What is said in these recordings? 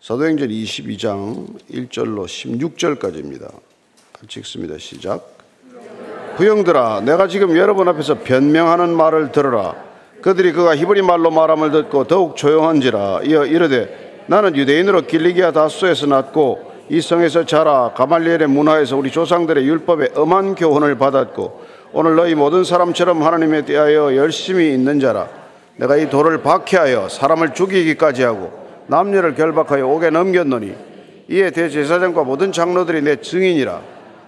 사도행전 22장 1절로 16절까지입니다. 같이 읽습니다. 시작. 부형들아, 내가 지금 여러분 앞에서 변명하는 말을 들으라. 그들이 그가 히브리 말로 말함을 듣고 더욱 조용한지라. 이어 이르되 나는 유대인으로 길리기아 다소에서 났고 이 성에서 자라 가말리엘의 문화에서 우리 조상들의 율법에 엄한 교훈을 받았고 오늘 너희 모든 사람처럼 하나님에 대하여 열심히 있는 자라. 내가 이 돌을 박해하여 사람을 죽이기까지 하고 남녀를 결박하여 옥에 넘겼노니 이에 대제사장과 모든 장로들이 내 증인이라.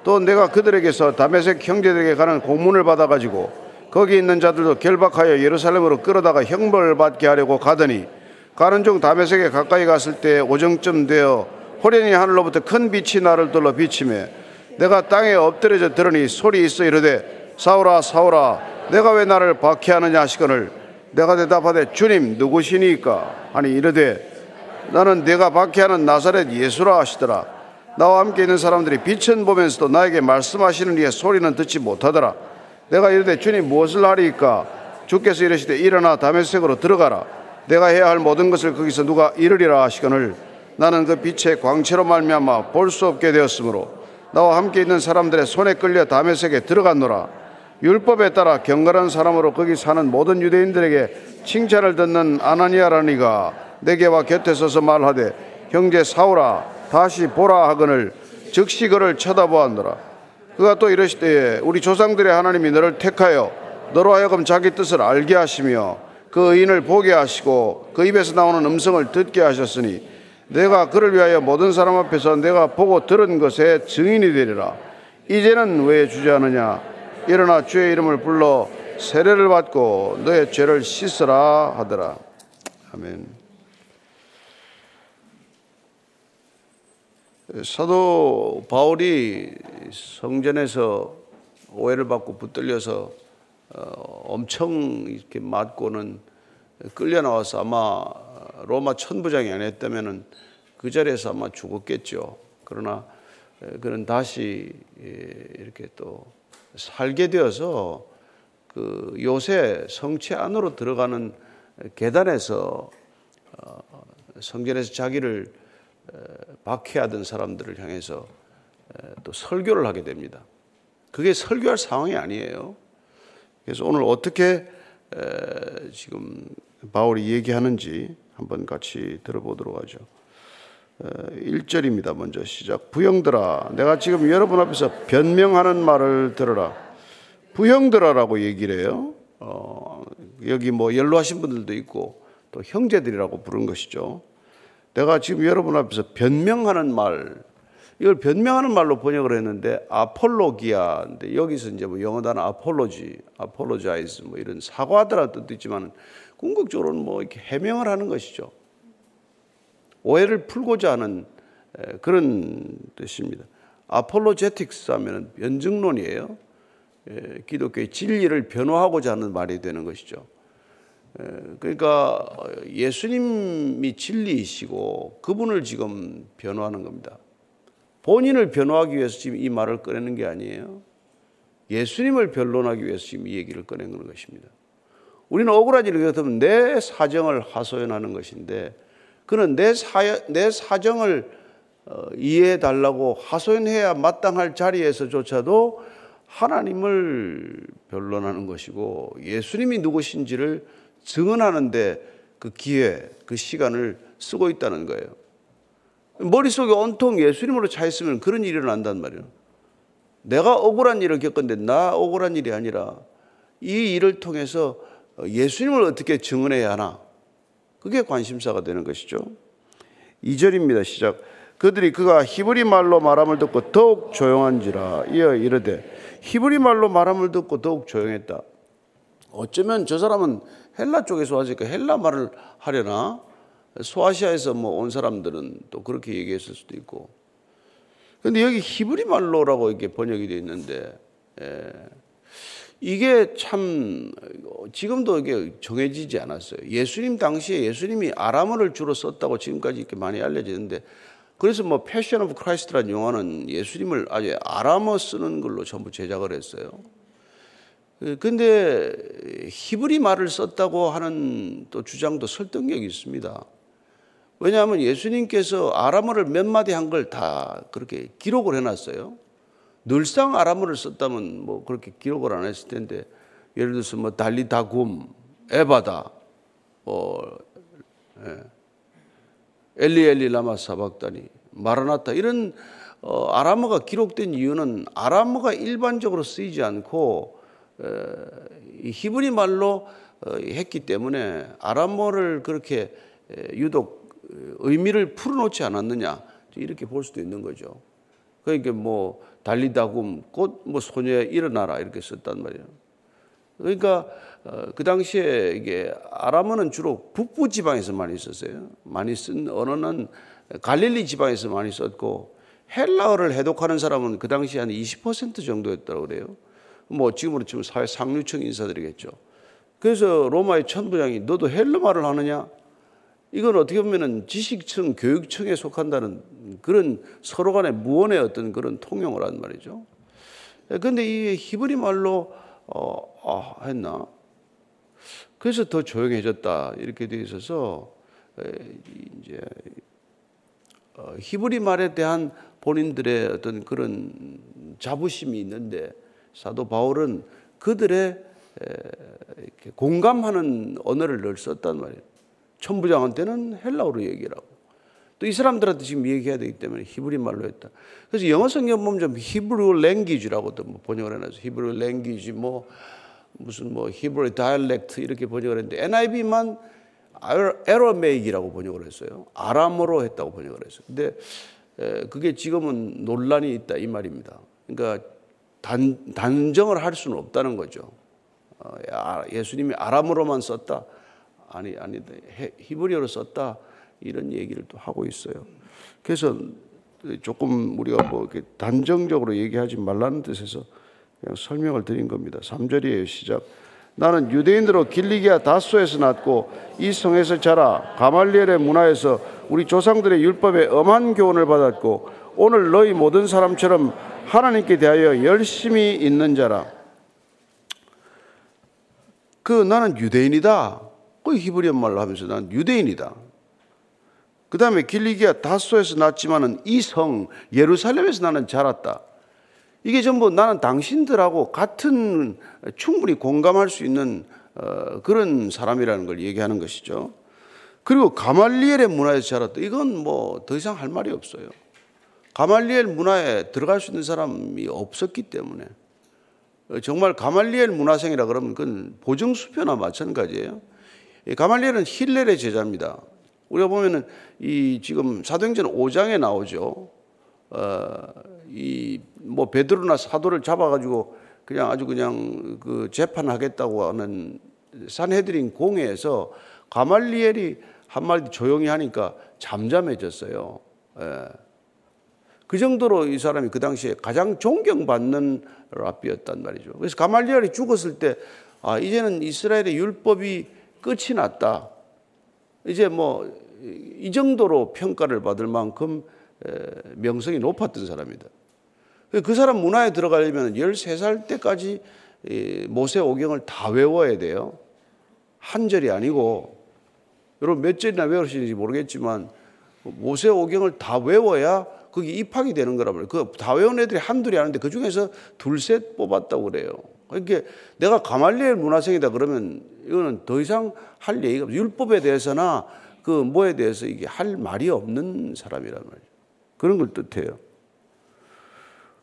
또 내가 그들에게서 다메섹 형제들에게 가는 공문을 받아가지고 거기 있는 자들도 결박하여 예루살렘으로 끌어다가 형벌을 받게 하려고 가더니 가는 중 다메섹에 가까이 갔을 때 오정쯤 되어 호련히 하늘로부터 큰 빛이 나를 둘러 비치매 내가 땅에 엎드려져 들으니 소리 있어 이르되 사오라 사오라 내가 왜 나를 박해하느냐 하시거늘 내가 대답하되 주님 누구시니까? 하니 이르되 나는 내가 박해하는 나사렛 예수라 하시더라. 나와 함께 있는 사람들이 빛은 보면서도 나에게 말씀하시는 이의 소리는 듣지 못하더라. 내가 이르되 주님 무엇을 하리이까? 주께서 이르시되 일어나 다메섹으로 들어가라. 내가 해야 할 모든 것을 거기서 누가 이르리라 하시거늘 나는 그 빛의 광채로 말미암아 볼 수 없게 되었으므로 나와 함께 있는 사람들의 손에 끌려 다메섹에 들어갔노라. 율법에 따라 경건한 사람으로 거기 사는 모든 유대인들에게 칭찬을 듣는 아나니아라니가 내게와 곁에 서서 말하되 형제 사오라 다시 보라 하거늘 즉시 그를 쳐다보았노라. 그가 또 이르시되 우리 조상들의 하나님이 너를 택하여 너로 하여금 자기 뜻을 알게 하시며 그 의인을 보게 하시고 그 입에서 나오는 음성을 듣게 하셨으니 내가 그를 위하여 모든 사람 앞에서 내가 보고 들은 것에 증인이 되리라. 이제는 왜 주저하느냐? 일어나 주의 이름을 불러 세례를 받고 너의 죄를 씻으라 하더라. 아멘. 사도 바울이 성전에서 오해를 받고 붙들려서 어, 엄청 이렇게 맞고는 끌려 나와서 아마 로마 천부장이 아니었다면은 그 자리에서 아마 죽었겠죠. 그러나 그는 다시 이렇게 또 살게 되어서 그 요새 성체 안으로 들어가는 계단에서 어, 성전에서 자기를 박해하던 사람들을 향해서 또 설교를 하게 됩니다. 그게 설교할 상황이 아니에요. 그래서 오늘 어떻게 지금 바울이 얘기하는지 한번 같이 들어보도록 하죠. 1절입니다. 먼저 시작. 부형들아, 내가 지금 여러분 앞에서 변명하는 말을 들어라. 부형들아라고 얘기를 해요. 어, 여기 뭐 연로하신 분들도 있고 또 형제들이라고 부른 것이죠. 내가 지금 여러분 앞에서 변명하는 말, 이걸 변명하는 말로 번역을 했는데 아폴로기아인데 여기서 이제 뭐 영어 단어 아폴로지, 아폴로자이즈 뭐 이런 사과하더라 뜻도 있지만 궁극적으로는 뭐 이렇게 해명을 하는 것이죠. 오해를 풀고자 하는 그런 뜻입니다. 아폴로제틱스 하면 변증론이에요. 기독교의 진리를 변호하고자 하는 말이 되는 것이죠. 그러니까 예수님이 진리이시고 그분을 지금 변호하는 겁니다. 본인을 변호하기 위해서 지금 이 말을 꺼내는 게 아니에요. 예수님을 변론하기 위해서 지금 이 얘기를 꺼내는 것입니다. 우리는 억울한 일을 겪으면 내 사정을 하소연하는 것인데 그는 내, 사, 내 사정을 어, 이해해 달라고 하소연해야 마땅할 자리에서조차도 하나님을 변론하는 것이고 예수님이 누구신지를 증언하는데 그 기회, 그 시간을 쓰고 있다는 거예요. 머릿속에 온통 예수님으로 차 있으면 그런 일이 일어난단 말이에요. 내가 억울한 일을 겪었는데 나 억울한 일이 아니라 이 일을 통해서 예수님을 어떻게 증언해야 하나. 그게 관심사가 되는 것이죠. 2절입니다. 시작. 그들이 그가 히브리 말로 말함을 듣고 더욱 조용한지라 이어 이르되 히브리 말로 말함을 듣고 더욱 조용했다. 어쩌면 저 사람은 헬라 쪽에서 왔으니까 헬라 말을 하려나? 소아시아에서 뭐 온 사람들은 또 그렇게 얘기했을 수도 있고. 근데 여기 히브리 말로라고 이렇게 번역이 되어 있는데, 예. 이게 참 지금도 이게 정해지지 않았어요. 예수님 당시에 예수님이 아람어를 주로 썼다고 지금까지 이렇게 많이 알려지는데 그래서 뭐 Passion of Christ라는 영화는 예수님을 아주 아람어 쓰는 걸로 전부 제작을 했어요. 근데 히브리 말을 썼다고 하는 또 주장도 설득력이 있습니다. 왜냐하면 예수님께서 아람어를 몇 마디 한 걸 다 그렇게 기록을 해놨어요. 늘상 아람어를 썼다면 뭐 그렇게 기록을 안 했을 텐데 예를 들어서 뭐 달리다굼, 에바다, 뭐 예. 엘리 엘리 라마 사박다니, 마라나타 이런 어, 아람어가 기록된 이유는 아람어가 일반적으로 쓰이지 않고 에, 히브리 말로 어, 했기 때문에 아람어를 그렇게 에, 유독 의미를 풀어놓지 않았느냐 이렇게 볼 수도 있는 거죠. 그러니까 뭐 달리다굼 꽃뭐 소녀 일어나라 이렇게 썼단 말이에요. 그러니까 어, 그 당시에 이게 아람어는 주로 북부 지방에서 많이 썼어요. 많이 쓴 언어는 갈릴리 지방에서 많이 썼고 헬라어를 해독하는 사람은 그 당시 한 20% 정도였다고 그래요. 뭐 지금으로 치면 사회 상류층 인사들이겠죠. 그래서 로마의 천부장이 너도 헬라말을 하느냐? 이건 어떻게 보면은 지식층, 교육층에 속한다는 그런 서로 간의 무언의 어떤 그런 통용을 한 말이죠. 그런데 이 히브리 말로 어, 아, 했나? 그래서 더 조용해졌다 이렇게 돼 있어서 이제 어, 히브리 말에 대한 본인들의 어떤 그런 자부심이 있는데 사도 바울은 그들의 공감하는 언어를 늘 썼단 말이에요. 천부장한테는 헬라어로 얘기를 하고 또 이 사람들한테 지금 얘기해야 되기 때문에 히브리 말로 했다. 그래서 영어 성경 보면 좀 Hebrew language라고도 뭐 번역을 해놔서 Hebrew language 뭐 무슨 뭐 Hebrew dialect 이렇게 번역을 했는데 NIV만 에러메이기라고 번역을 했어요. 아람어로 했다고 번역을 했어요. 근데 그게 지금은 논란이 있다 이 말입니다. 그러니까 단, 단정을 할 수는 없다는 거죠. 어, 예수님이 아람어로만 썼다. 아니, 아니, 히브리어로 썼다. 이런 얘기를 또 하고 있어요. 그래서 조금 우리가 뭐 이렇게 단정적으로 얘기하지 말라는 뜻에서 그냥 설명을 드린 겁니다. 3절이에요. 시작. 나는 유대인으로 길리기아 다소에서 났고 이 성에서 자라 가말리엘의 문화에서 우리 조상들의 율법에 엄한 교훈을 받았고 오늘 너희 모든 사람처럼 하나님께 대하여 열심히 있는 자라. 그 나는 유대인이다. 그 히브리어 말로 하면서 난 유대인이다. 그 다음에 길리기아 다소에서 났지만은 이 성 예루살렘에서 나는 자랐다. 이게 전부 나는 당신들하고 같은 충분히 공감할 수 있는 어, 그런 사람이라는 걸 얘기하는 것이죠. 그리고 가말리엘의 문화에서 자랐다. 이건 뭐 더 이상 할 말이 없어요. 가말리엘 문화에 들어갈 수 있는 사람이 없었기 때문에 정말 가말리엘 문화생이라 그러면 그건 보정수표나 마찬가지예요. 가말리엘은 힐렐의 제자입니다. 우리가 보면은 이 지금 사도행전 5장에 나오죠. 어, 이 뭐 베드로나 사도를 잡아가지고 그냥 아주 그냥 그 재판하겠다고 하는 산헤드린 공회에서 가말리엘이 한마디 조용히 하니까 잠잠해졌어요. 예. 그 정도로 이 사람이 그 당시에 가장 존경받는 랍비였단 말이죠. 그래서 가말리엘이 죽었을 때, 아, 이제는 이스라엘의 율법이 끝이 났다. 이제 뭐, 이 정도로 평가를 받을 만큼 명성이 높았던 사람이다. 그 사람 문화에 들어가려면 13살 때까지 모세 오경을 다 외워야 돼요. 한 절이 아니고, 여러분 몇 절이나 외우시는지 모르겠지만, 모세 오경을 다 외워야 거기 입학이 되는 거라 말이에요. 그다 외운 애들이 한둘이 아는데 그 중에서 둘셋 뽑았다고 그래요. 그러니까 내가 가말리엘 문화생이다 그러면 이거는 더 이상 할 얘기가 없어요. 율법에 대해서나 그 뭐에 대해서 이게 할 말이 없는 사람이란 말이에요. 그런 걸 뜻해요.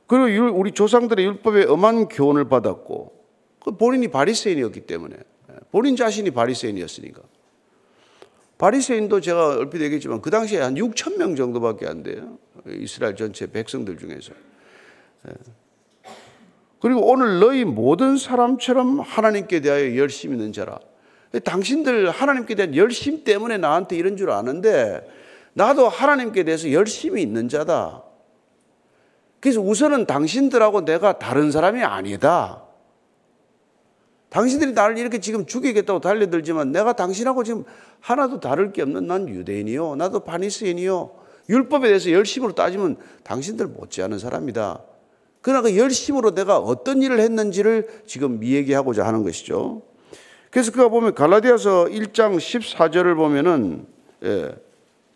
그리고 우리 조상들의 율법에 엄한 교훈을 받았고 그 본인이 바리새인이었기 때문에 예, 본인 자신이 바리새인이었으니까 바리새인도 제가 얼핏 얘기했지만 그 당시에 한 6천 명 정도밖에 안 돼요. 이스라엘 전체 백성들 중에서. 예. 그리고 오늘 너희 모든 사람처럼 하나님께 대하여 열심 있는 자라. 당신들 하나님께 대한 열심 때문에 나한테 이런 줄 아는데 나도 하나님께 대해서 열심히 있는 자다. 그래서 우선은 당신들하고 내가 다른 사람이 아니다. 당신들이 나를 이렇게 지금 죽이겠다고 달려들지만 내가 당신하고 지금 하나도 다를 게 없는 난 유대인이요. 나도 바니스인이요. 율법에 대해서 열심으로 따지면 당신들 못지않은 사람이다. 그러나 그 열심으로 내가 어떤 일을 했는지를 지금 이야기하고자 하는 것이죠. 그래서 그가 보면 갈라디아서 1장 14절을 보면은 예,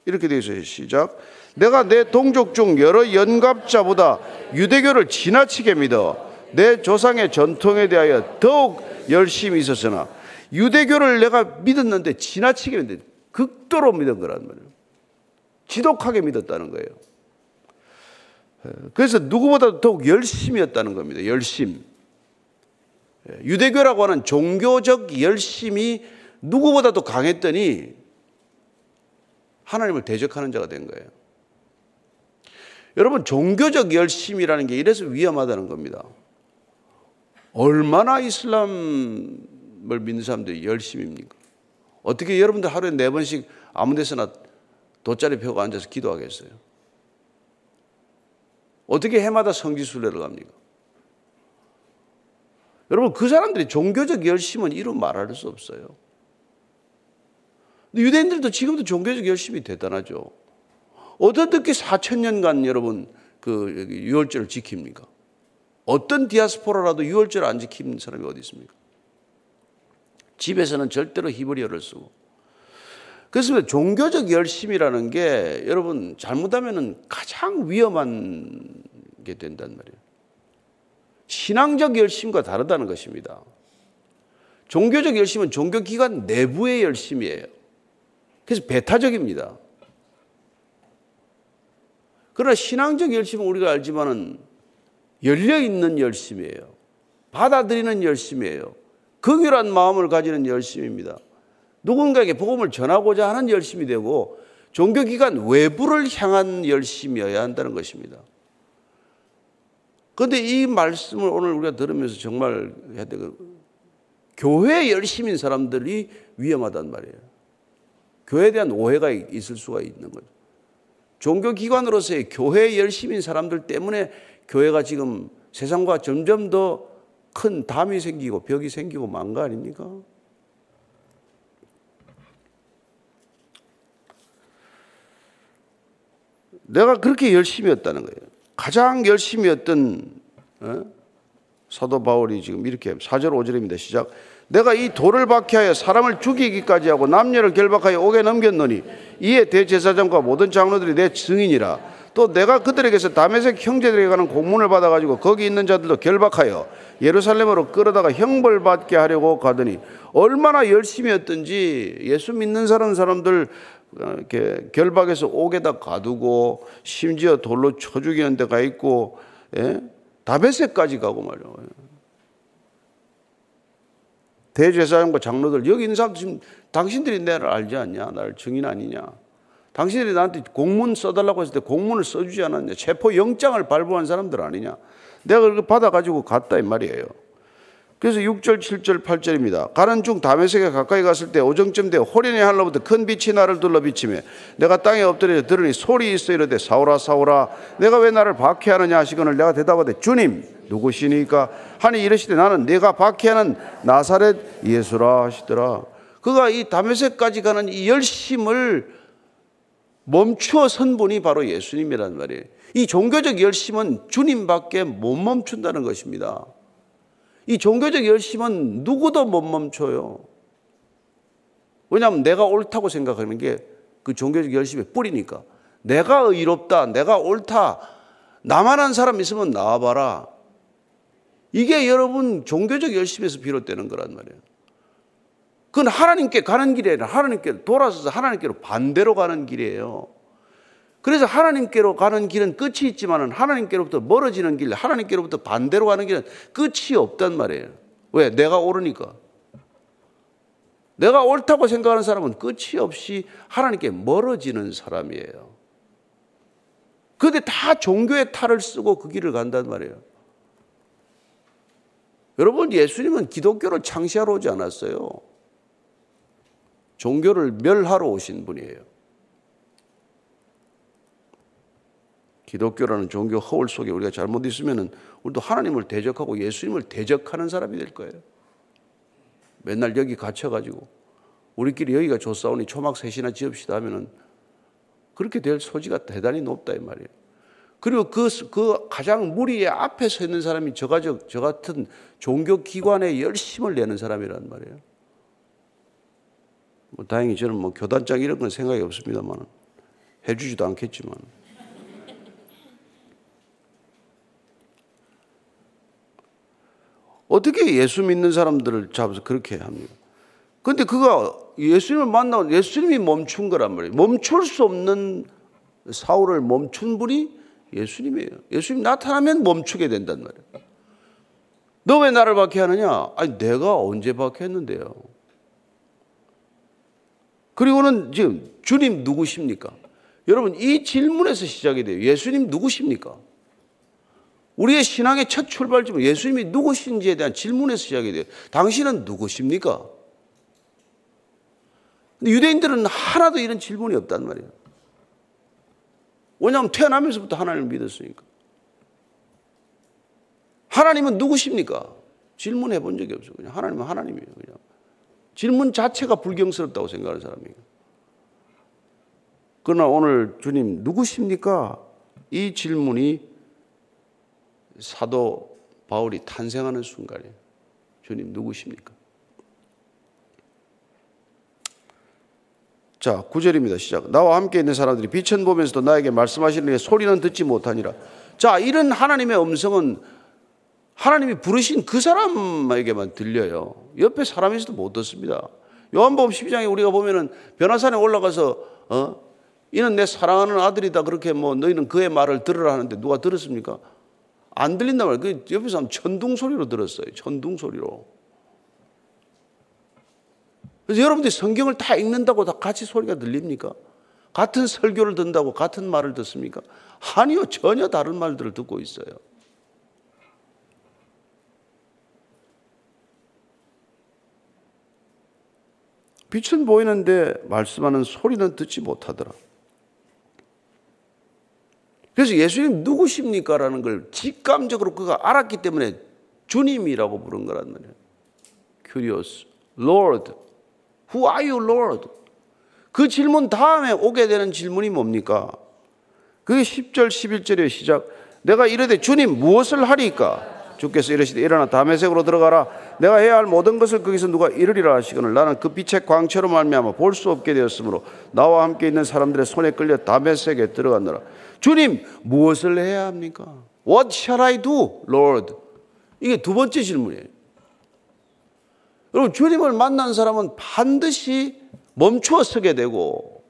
이렇게 되어 있어요. 시작. 내가 내 동족 중 여러 연갑자보다 유대교를 지나치게 믿어 내 조상의 전통에 대하여 더욱 열심히 있었으나 유대교를 내가 믿었는데 지나치게 믿었는데 극도로 믿은 거란 말이에요. 지독하게 믿었다는 거예요. 그래서 누구보다 더욱 열심이었다는 겁니다. 열심. 유대교라고 하는 종교적 열심이 누구보다도 강했더니 하나님을 대적하는 자가 된 거예요. 여러분, 종교적 열심이라는 게 이래서 위험하다는 겁니다. 얼마나 이슬람을 믿는 사람들이 열심입니까? 어떻게 여러분들 하루에 네 번씩 아무 데서나 돗자리 펴고 앉아서 기도하겠어요? 어떻게 해마다 성지순례를 갑니까? 여러분, 그 사람들이 종교적 열심은 이루 말할 수 없어요. 유대인들도 지금도 종교적 열심이 대단하죠. 어떻게 4천 년간 여러분 그 유월절을 지킵니까? 어떤 디아스포라라도 유월절 안 지키는 사람이 어디 있습니까? 집에서는 절대로 히브리어를 쓰고. 그래서 종교적 열심이라는 게 여러분 잘못하면 가장 위험한 게 된단 말이에요. 신앙적 열심과 다르다는 것입니다. 종교적 열심은 종교기관 내부의 열심이에요. 그래서 배타적입니다. 그러나 신앙적 열심은 우리가 알지만은 열려 있는 열심이에요. 받아들이는 열심이에요. 긍휼한 마음을 가지는 열심입니다. 누군가에게 복음을 전하고자 하는 열심이 되고 종교기관 외부를 향한 열심이어야 한다는 것입니다. 그런데 이 말씀을 오늘 우리가 들으면서 정말 해야 되고 교회 열심인 사람들이 위험하단 말이에요. 교회에 대한 오해가 있을 수가 있는 거죠. 종교기관으로서의 교회 열심인 사람들 때문에 교회가 지금 세상과 점점 더 큰 담이 생기고 벽이 생기고 만거 아닙니까? 내가 그렇게 열심히 였다는 거예요. 가장 열심히 였던 어? 사도 바울이 지금 이렇게 4절 5절입니다. 시작. 내가 이 돌을 박해하여 사람을 죽이기까지 하고 남녀를 결박하여 옥에 넘겼노니 이에 대제사장과 모든 장로들이 내 증인이라 또 내가 그들에게서 다메섹 형제들에게 가는 공문을 받아가지고 거기 있는 자들도 결박하여 예루살렘으로 끌어다가 형벌 받게 하려고 가더니 얼마나 열심히였던지 예수 믿는 사람 사람들 어, 이렇게 결박해서 옥에다 가두고 심지어 돌로 쳐 죽이는 데가 있고 예? 다베섹까지 가고 말이야. 대제사장과 장로들 여기 있는 사람들 지금 당신들이 나를 알지 않냐? 나를 증인 아니냐? 당신들이 나한테 공문 써달라고 했을 때 공문을 써주지 않았냐? 체포 영장을 발부한 사람들 아니냐? 내가 그렇게 받아가지고 갔다 이 말이에요. 그래서 6절, 7절, 8절입니다. 가는 중 다메섹에 가까이 갔을 때 오정쯤 되어 호련의 하늘로부터 큰 빛이 나를 둘러 비치며 내가 땅에 엎드려 들으니 소리 있어 이르되 사오라 사오라 내가 왜 나를 박해하느냐 하시거늘 내가 대답하되 주님 누구시니까 하니 이르시되 나는 내가 박해하는 나사렛 예수라 하시더라. 그가 이 다메섹까지 가는 이 열심을 멈추어 선 분이 바로 예수님이란 말이에요. 이 종교적 열심은 주님밖에 못 멈춘다는 것입니다. 이 종교적 열심은 누구도 못 멈춰요. 왜냐하면 내가 옳다고 생각하는 게 그 종교적 열심의 뿌리니까. 내가 의롭다, 내가 옳다, 나만 한 사람 있으면 나와봐라. 이게 여러분 종교적 열심에서 비롯되는 거란 말이에요. 그건 하나님께 가는 길이 아니라 하나님께 돌아서서 하나님께로 반대로 가는 길이에요. 그래서 하나님께로 가는 길은 끝이 있지만 하나님께로부터 멀어지는 길, 하나님께로부터 반대로 가는 길은 끝이 없단 말이에요. 왜? 내가 옳으니까. 내가 옳다고 생각하는 사람은 끝이 없이 하나님께 멀어지는 사람이에요. 그런데 다 종교의 탈을 쓰고 그 길을 간단 말이에요. 여러분, 예수님은 기독교를 창시하러 오지 않았어요. 종교를 멸하러 오신 분이에요. 기독교라는 종교 허울 속에 우리가 잘못 있으면은 우리도 하나님을 대적하고 예수님을 대적하는 사람이 될 거예요. 맨날 여기 갇혀가지고 우리끼리 여기가 좋사오니 초막 셋이나 지읍시다 하면은 그렇게 될 소지가 대단히 높다 이 말이에요. 그리고 그, 그 가장 무리의 앞에 서 있는 사람이 저, 가 저, 저 같은 종교 기관에 열심을 내는 사람이란 말이에요. 뭐 다행히 저는 뭐 교단장 이런 건 생각이 없습니다만 해주지도 않겠지만. 어떻게 예수 믿는 사람들을 잡아서 그렇게 합니까? 근데 그가 예수님을 만나고 예수님이 멈춘 거란 말이에요. 멈출 수 없는 사울을 멈춘 분이 예수님이에요. 예수님 나타나면 멈추게 된단 말이에요. 너 왜 나를 박해하느냐? 아니, 내가 언제 박해했는데요? 그리고는 지금 주님 누구십니까? 여러분, 이 질문에서 시작이 돼요. 예수님 누구십니까? 우리의 신앙의 첫 출발점은 예수님이 누구신지에 대한 질문에서 시작이 돼요. 당신은 누구십니까? 근데 유대인들은 하나도 이런 질문이 없단 말이에요. 왜냐하면 태어나면서부터 하나님을 믿었으니까. 하나님은 누구십니까? 질문해 본 적이 없어요. 그냥 하나님은 하나님이에요. 그냥. 질문 자체가 불경스럽다고 생각하는 사람이에요. 그러나 오늘 주님 누구십니까? 이 질문이 사도 바울이 탄생하는 순간이에요. 주님 누구십니까? 자, 9절입니다. 시작. 나와 함께 있는 사람들이 빛은 보면서도 나에게 말씀하시는 소리는 듣지 못하니라. 자, 이런 하나님의 음성은 하나님이 부르신 그 사람에게만 들려요. 옆에 사람이 있어도 못 듣습니다. 요한복음 12장에 우리가 보면은 변화산에 올라가서 어? 이는 내 사랑하는 아들이다 그렇게 뭐 너희는 그의 말을 들으라 하는데 누가 들었습니까? 안 들린단 말이에요. 그 옆에서 천둥 소리로 들었어요. 천둥 소리로. 그래서 여러분들이 성경을 다 읽는다고 다 같이 소리가 들립니까? 같은 설교를 듣는다고 같은 말을 듣습니까? 아니요. 전혀 다른 말들을 듣고 있어요. 빛은 보이는데 말씀하는 소리는 듣지 못하더라. 그래서 예수님 누구십니까? 라는 걸 직감적으로 그가 알았기 때문에 주님이라고 부른 거란 말이에요. Curious. Lord. Who are you, Lord? 그 질문 다음에 오게 되는 질문이 뭡니까? 그게 10절, 11절의 시작. 내가 이르되 주님 무엇을 하리까? 주께서 이르시되 일어나 다메섹으로 들어가라. 내가 해야 할 모든 것을 거기서 누가 이르리라 하시거늘 나는 그 빛의 광채로 말미암아 볼 수 없게 되었으므로 나와 함께 있는 사람들의 손에 끌려 다메섹에 들어갔노라. 주님 무엇을 해야 합니까? What shall I do, Lord? 이게 두 번째 질문이에요. 여러분 주님을 만난 사람은 반드시 멈추어 서게 되고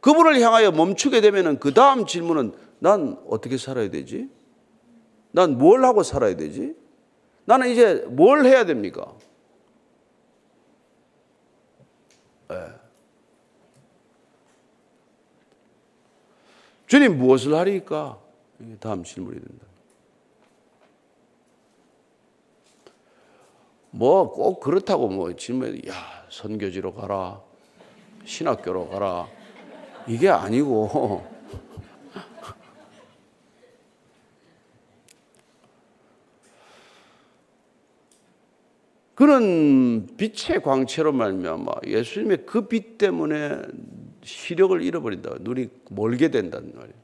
그분을 향하여 멈추게 되면은 그 다음 질문은 난 어떻게 살아야 되지? 난 뭘 하고 살아야 되지? 나는 이제 뭘 해야 됩니까? 네. 주님 무엇을 하리까? 다음 질문이 된다. 뭐 꼭 그렇다고 뭐 질문에 야 선교지로 가라 신학교로 가라 이게 아니고 그런 빛의 광채로 말미암아 예수님의 그 빛 때문에 시력을 잃어버린다. 눈이 멀게 된다는 말이에요.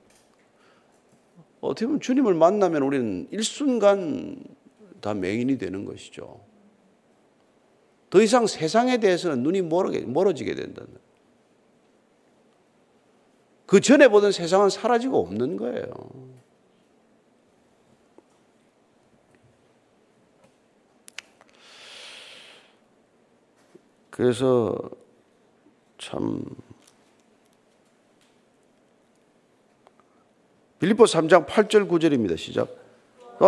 어떻게 보면 주님을 만나면 우리는 일순간 다 맹인이 되는 것이죠. 더 이상 세상에 대해서는 눈이 멀어지게 된다는 그 전에 보던 세상은 사라지고 없는 거예요. 그래서 참 빌립보 3장 8절 9절입니다. 시작.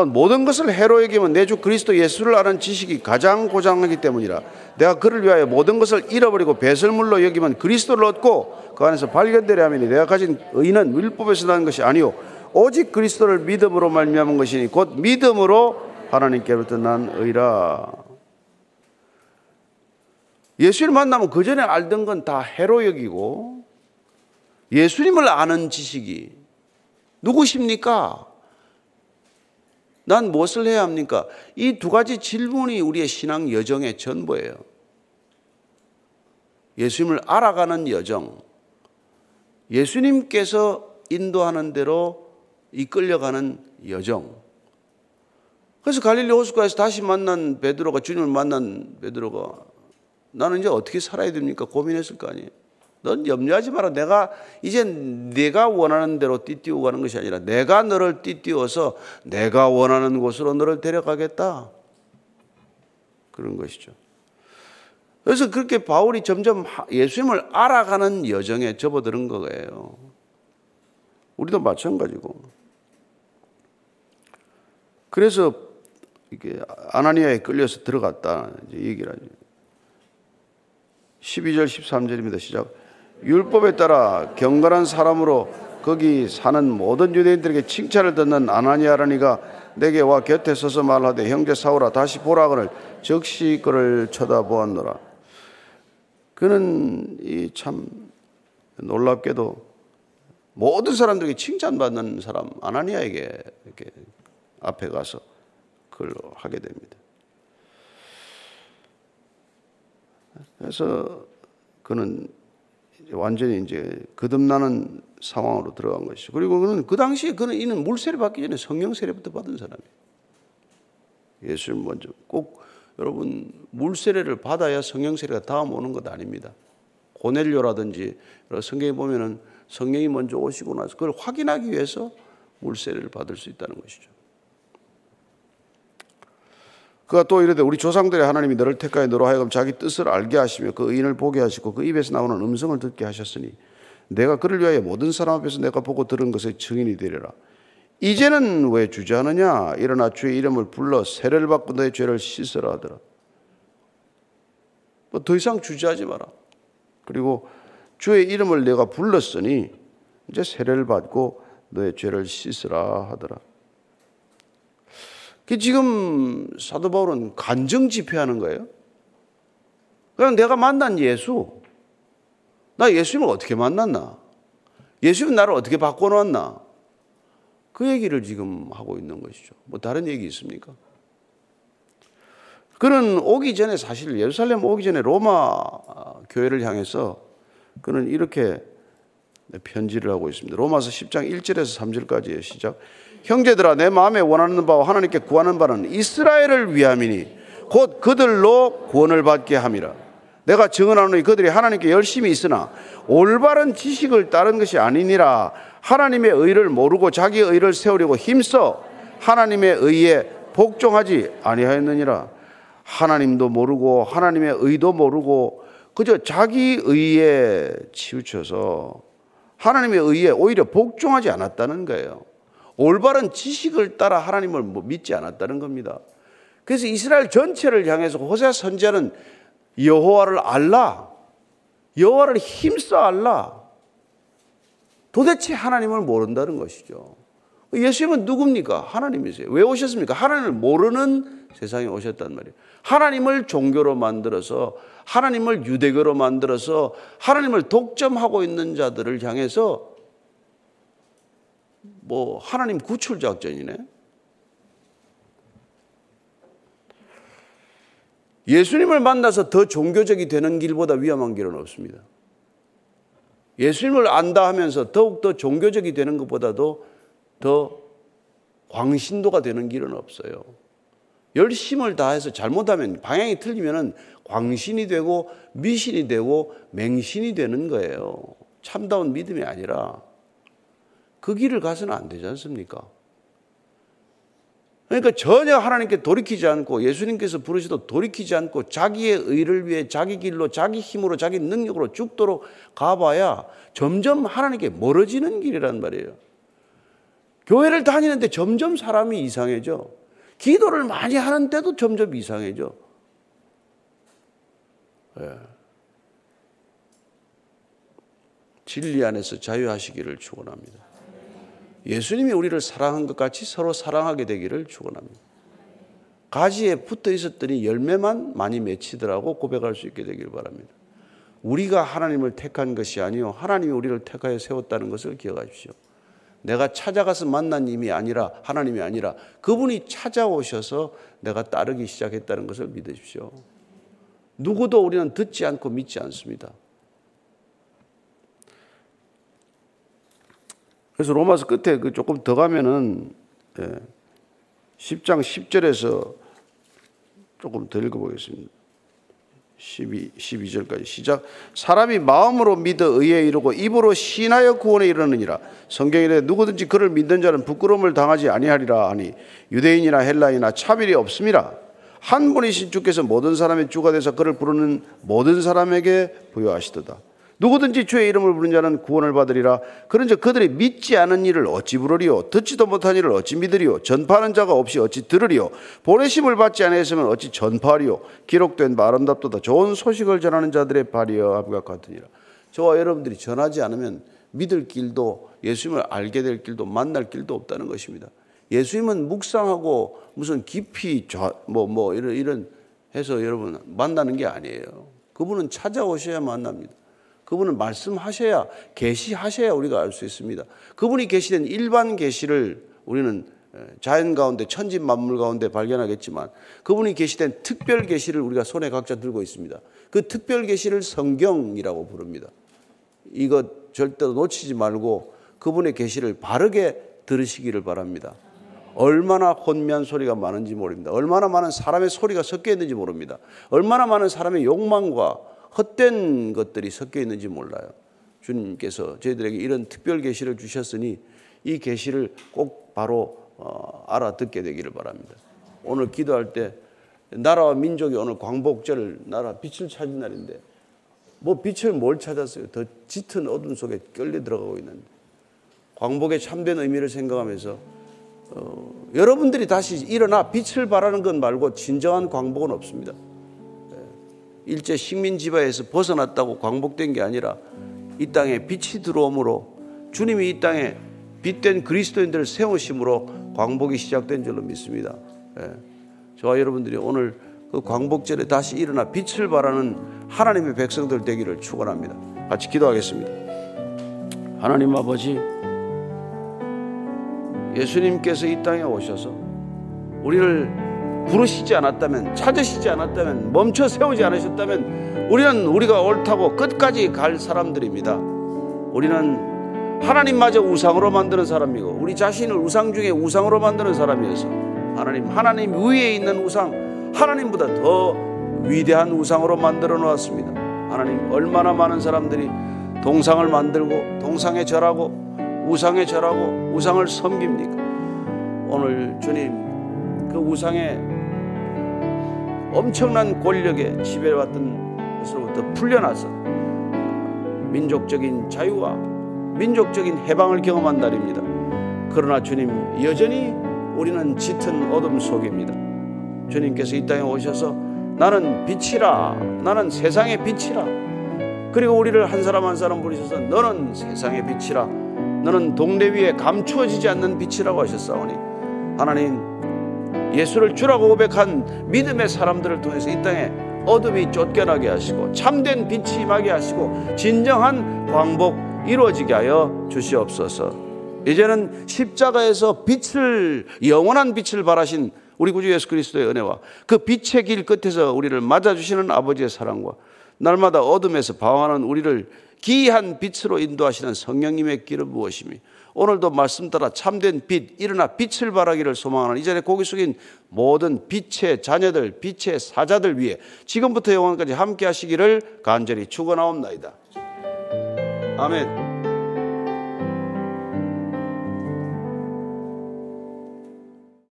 모든 것을 해로 여기면 내 주 그리스도 예수를 아는 지식이 가장 고장하기 때문이라. 내가 그를 위하여 모든 것을 잃어버리고 배설물로 여기면 그리스도를 얻고 그 안에서 발견되려 하면 내가 가진 의는 율법에서 나는 것이 아니요 오직 그리스도를 믿음으로 말미암은 것이니 곧 믿음으로 하나님께로부터 난 의라. 예수를 만나면 그 전에 알던 건 다 해로 여기고 예수님을 아는 지식이 누구십니까? 난 무엇을 해야 합니까? 이 두 가지 질문이 우리의 신앙 여정의 전부예요. 예수님을 알아가는 여정, 예수님께서 인도하는 대로 이끌려가는 여정. 그래서 갈릴리 호숫가에서 다시 만난 베드로가 주님을 만난 베드로가 나는 이제 어떻게 살아야 됩니까? 고민했을 거 아니에요. 넌 염려하지 마라. 내가 이제 내가 원하는 대로 띠띠고 가는 것이 아니라 내가 너를 띠띠워서 내가 원하는 곳으로 너를 데려가겠다. 그런 것이죠. 그래서 그렇게 바울이 점점 예수님을 알아가는 여정에 접어드는 거예요. 우리도 마찬가지고. 그래서 이게 아나니아에 끌려서 들어갔다 이제 얘기를 하죠. 12절 13절입니다. 시작. 율법에 따라 경건한 사람으로 거기 사는 모든 유대인들에게 칭찬을 듣는 아나니아라니가 내게 와 곁에 서서 말하되 형제 사울아 다시 보라거늘 즉시 그를 쳐다보았노라. 그는 이 참 놀랍게도 모든 사람들에게 칭찬받는 사람 아나니아에게 이렇게 앞에 가서 그걸 하게 됩니다. 그래서 그는 완전히 이제 거듭나는 상황으로 들어간 것이죠. 그리고 그는 그 당시에 그는 이는 물세례 받기 전에 성령 세례부터 받은 사람이에요. 예수님 먼저 꼭 여러분 물세례를 받아야 성령 세례가 다음 오는 것 아닙니다. 고넬료라든지 성경에 보면은 성령이 먼저 오시고 나서 그걸 확인하기 위해서 물세례를 받을 수 있다는 것이죠. 그가 또 이르되 우리 조상들의 하나님이 너를 택하여 너로 하여금 자기 뜻을 알게 하시며 그 의인을 보게 하시고 그 입에서 나오는 음성을 듣게 하셨으니 내가 그를 위하여 모든 사람 앞에서 내가 보고 들은 것의 증인이 되리라. 이제는 왜 주저하느냐? 일어나 주의 이름을 불러 세례를 받고 너의 죄를 씻으라 하더라. 뭐 더 이상 주저하지 마라. 그리고 주의 이름을 내가 불렀으니 이제 세례를 받고 너의 죄를 씻으라 하더라. 그 지금 사도 바울은 간증 집회하는 거예요. 그냥 내가 만난 예수, 나 예수님을 어떻게 만났나? 예수님 나를 어떻게 바꿔놨나? 그 얘기를 지금 하고 있는 것이죠. 뭐 다른 얘기 있습니까? 그는 오기 전에 사실 예루살렘 오기 전에 로마 교회를 향해서 그는 이렇게 편지를 하고 있습니다. 로마서 10장 1절에서 3절까지의 시작. 형제들아 내 마음에 원하는 바와 하나님께 구하는 바는 이스라엘을 위함이니 곧 그들로 구원을 받게 함이라. 내가 증언하노니 그들이 하나님께 열심히 있으나 올바른 지식을 따른 것이 아니니라. 하나님의 의를 모르고 자기 의를 세우려고 힘써 하나님의 의에 복종하지 아니하였느니라. 하나님도 모르고 하나님의 의도 모르고 그저 자기 의에 치우쳐서 하나님의 의에 오히려 복종하지 않았다는 거예요. 올바른 지식을 따라 하나님을 뭐 믿지 않았다는 겁니다. 그래서 이스라엘 전체를 향해서 호세 선지자는 여호와를 알라, 여호와를 힘써 알라. 도대체 하나님을 모른다는 것이죠. 예수님은 누굽니까? 하나님이세요. 왜 오셨습니까? 하나님을 모르는 세상에 오셨단 말이에요. 하나님을 종교로 만들어서 하나님을 유대교로 만들어서 하나님을 독점하고 있는 자들을 향해서 뭐 하나님 구출 작전이네. 예수님을 만나서 더 종교적이 되는 길보다 위험한 길은 없습니다. 예수님을 안다 하면서 더욱더 종교적이 되는 것보다도 더 광신도가 되는 길은 없어요. 열심을 다해서 잘못하면 방향이 틀리면 광신이 되고 미신이 되고 맹신이 되는 거예요. 참다운 믿음이 아니라 그 길을 가서는 안 되지 않습니까? 그러니까 전혀 하나님께 돌이키지 않고 예수님께서 부르시도 돌이키지 않고 자기의 의를 위해 자기 길로 자기 힘으로 자기 능력으로 죽도록 가봐야 점점 하나님께 멀어지는 길이란 말이에요. 교회를 다니는데 점점 사람이 이상해져. 기도를 많이 하는데도 점점 이상해져. 예. 진리 안에서 자유하시기를 축원합니다. 예수님이 우리를 사랑한 것 같이 서로 사랑하게 되기를 축원합니다. 가지에 붙어 있었더니 열매만 많이 맺히더라고 고백할 수 있게 되길 바랍니다. 우리가 하나님을 택한 것이 아니요 하나님이 우리를 택하여 세웠다는 것을 기억하십시오. 내가 찾아가서 만난 님이 아니라 하나님이 아니라 그분이 찾아오셔서 내가 따르기 시작했다는 것을 믿으십시오. 누구도 우리는 듣지 않고 믿지 않습니다. 그래서 로마서 끝에 그 조금 더 가면은 예, 10장 10절에서 조금 더 읽어보겠습니다. 12, 12절까지 시작. 사람이 마음으로 믿어 의에 이르고 입으로 신하여 구원에 이르느니라. 성경에 누구든지 그를 믿는 자는 부끄러움을 당하지 아니하리라 하니 유대인이나 헬라이나 차별이 없음이라. 한 분이신 주께서 모든 사람의 주가 되서 그를 부르는 모든 사람에게 부여하시도다. 누구든지 주의 이름을 부른 자는 구원을 받으리라. 그런즉 그들이 믿지 않은 일을 어찌 부르리요? 듣지도 못한 일을 어찌 믿으리요? 전파하는 자가 없이 어찌 들으리요? 보내심을 받지 아니했으면 어찌 전파하리요? 기록된 바 아름답도다. 좋은 소식을 전하는 자들의 발이여 아부가 같으니라. 저와 여러분들이 전하지 않으면 믿을 길도 예수님을 알게 될 길도 만날 길도 없다는 것입니다. 예수님은 묵상하고 무슨 깊이 뭐뭐 뭐 이런 이런 해서 여러분 만나는 게 아니에요. 그분은 찾아오셔야 만납니다. 그분은 말씀하셔야 계시하셔야 우리가 알 수 있습니다. 그분이 계시된 일반 계시를 우리는 자연 가운데 천지 만물 가운데 발견하겠지만 그분이 계시된 특별 계시를 우리가 손에 각자 들고 있습니다. 그 특별 계시를 성경이라고 부릅니다. 이것 절대로 놓치지 말고 그분의 계시를 바르게 들으시기를 바랍니다. 얼마나 혼미한 소리가 많은지 모릅니다. 얼마나 많은 사람의 소리가 섞여 있는지 모릅니다. 얼마나 많은 사람의 욕망과 헛된 것들이 섞여 있는지 몰라요. 주님께서 저희들에게 이런 특별 계시를 주셨으니 이 계시를 꼭 바로 어, 알아듣게 되기를 바랍니다. 오늘 기도할 때 나라와 민족이 오늘 광복절 나라 빛을 찾은 날인데 뭐 빛을 뭘 찾았어요? 더 짙은 어둠 속에 끌려 들어가고 있는데 광복의 참된 의미를 생각하면서 어, 여러분들이 다시 일어나 빛을 발하는 것 말고 진정한 광복은 없습니다. 일제 식민 지배에서 벗어났다고 광복된 게 아니라 이 땅에 빛이 들어옴으로 주님이 이 땅에 빛된 그리스도인들을 세우심으로 광복이 시작된 줄로 믿습니다. 예. 저와 여러분들이 오늘 그 광복절에 다시 일어나 빛을 발하는 하나님의 백성들 되기를 축원합니다. 같이 기도하겠습니다. 하나님 아버지 예수님께서 이 땅에 오셔서 우리를 부르시지 않았다면 찾으시지 않았다면 멈춰 세우지 않으셨다면 우리는 우리가 옳다고 끝까지 갈 사람들입니다. 우리는 하나님마저 우상으로 만드는 사람이고 우리 자신을 우상 중에 우상으로 만드는 사람이어서 하나님 하나님 위에 있는 우상 하나님보다 더 위대한 우상으로 만들어 놓았습니다. 하나님 얼마나 많은 사람들이 동상을 만들고 동상에 절하고 우상에 절하고 우상을 섬깁니까? 오늘 주님 그 우상에 엄청난 권력에 지배받던 것으로부터 풀려나서 민족적인 자유와 민족적인 해방을 경험한 날입니다. 그러나 주님 여전히 우리는 짙은 어둠 속입니다. 주님께서 이 땅에 오셔서 나는 빛이라 나는 세상의 빛이라 그리고 우리를 한 사람 한 사람 부르셔서 너는 세상의 빛이라 너는 동네 위에 감추어지지 않는 빛이라고 하셨사오니 하나님 예수를 주라고 고백한 믿음의 사람들을 통해서 이 땅에 어둠이 쫓겨나게 하시고 참된 빛이 임하게 하시고 진정한 광복 이루어지게 하여 주시옵소서. 이제는 십자가에서 빛을 영원한 빛을 발하신 우리 구주 예수 그리스도의 은혜와 그 빛의 길 끝에서 우리를 맞아 주시는 아버지의 사랑과 날마다 어둠에서 방황하는 우리를 기이한 빛으로 인도하시는 성령님의 길은 무엇이며 오늘도 말씀 따라 참된 빛, 일어나 빛을 발하기를 소망하는 이전에 고기 숙인 모든 빛의 자녀들, 빛의 사자들 위해 지금부터 영원까지 함께 하시기를 간절히 축원하옵나이다. 아멘.